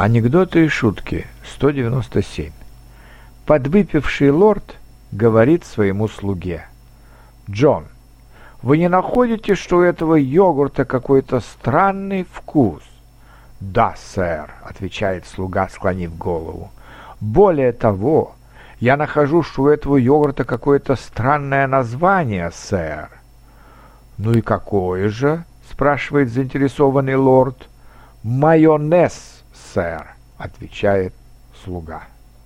Анекдоты и шутки 197. Подвыпивший лорд говорит своему слуге. «Джон, вы не находите, что у этого йогурта какой-то странный вкус?» «Да, сэр», — отвечает слуга, склонив голову. «Более того, я нахожу, что у этого йогурта какое-то странное название, сэр». «Ну и какое же?» — спрашивает заинтересованный лорд. «Майонез», сэр», — отвечает слуга.